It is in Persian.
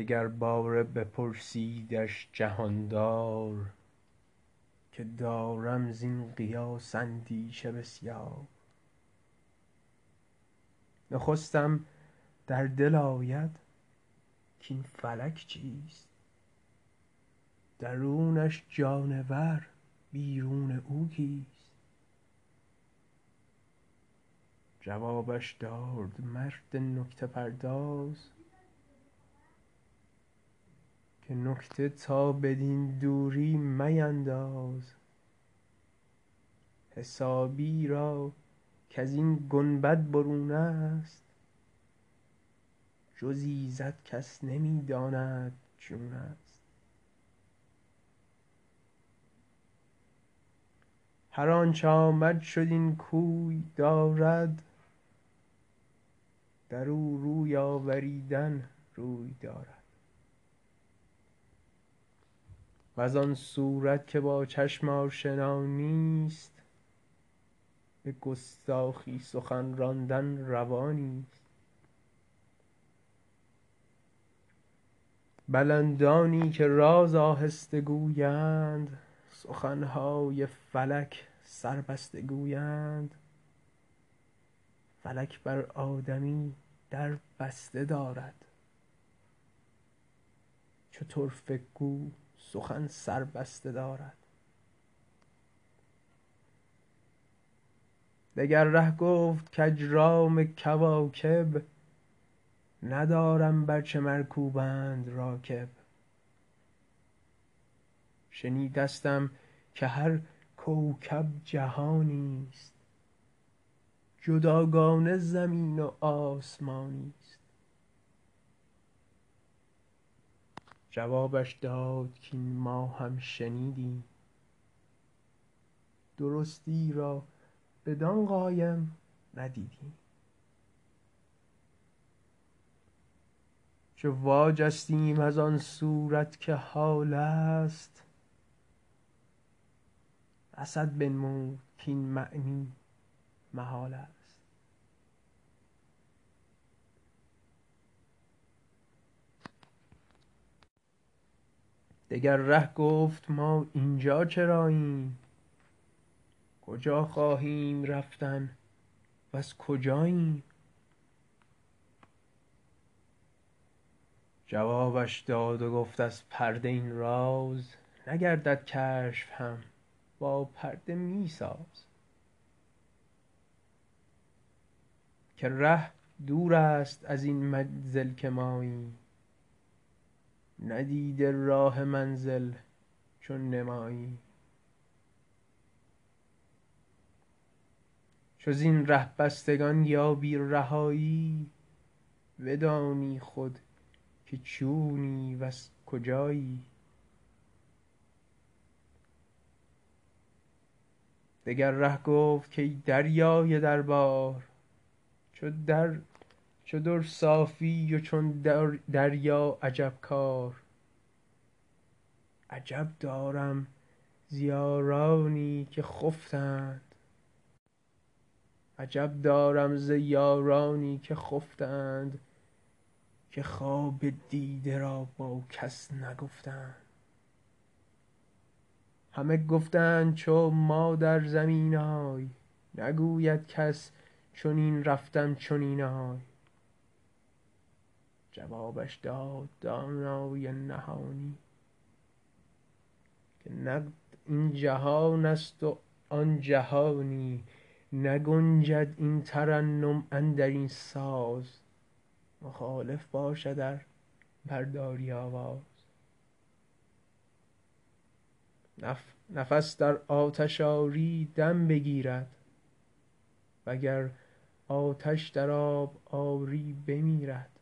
دگرباره بپرسیدش جهاندار که دارم زین قیاس اندیشه بسیار. نخستم در دل آید کاین فلک چیست؟ درونش جانور بیرون او کیست؟ جوابش داد مرد نکته پرداز که نکته تا بدین دوری مینداز. حسابی را کزین گنبد برون است. جز ایزد کس نمی داند چون است. هر آنچ آمد شد این کوی دارد. درو روی آوریدن روی دارد. وزان صورت که با چشم آشنا نیست به گستاخی سخن راندن روا نیست. بلندانی که راز آهسته گویند سخنهای فلک سربسته گویند. فلک بر آدمی در بسته دارد. چو طرفه سخن سربسته دارد. دگر ره گفت کاجرام کواکب ندارم بر چه مرکوبند راکب. شنیدستم که هر کوکب جهانیست جداگانه زمین و آسمانیست جوابش داد کاین ما هم شنیدیم. درستی را بدان قایم ندیدیم. چو واجستیم از آن صورت که حالست رسد بنمود کاین معنی محالست دگر ره گفت ما اینجا چراییم؟ کجا خواهیم رفتن؟ وز کجاییم؟ جوابش داد و گفت از پرده این راز نگردد کشف هم با پرده می ساز. که ره دورست ازین منزل که ماییم. ندیده راه منزل چون نماییم چو زین ره بستگان یابی رهایی بدانی خود که چونی وز کجایی. دگر ره گفت کای دریای دربار چو در صافی و چون دریا عجب کار. عجب دارم ز یارانی که خفتند که خواب دیده را با کس نگفتند. همه گفتند چو ما در زمینای نگوید کس چنین رفتم چنینای جوابش داد دانای نهانی که نقد این جهانست و آن جهانی نگنجد این ترنم اندرین ساز. مخالف باشد ار برداری آواز. نفس در آتش آری دم بگیرد وگر آتش در آب آری بمیرد.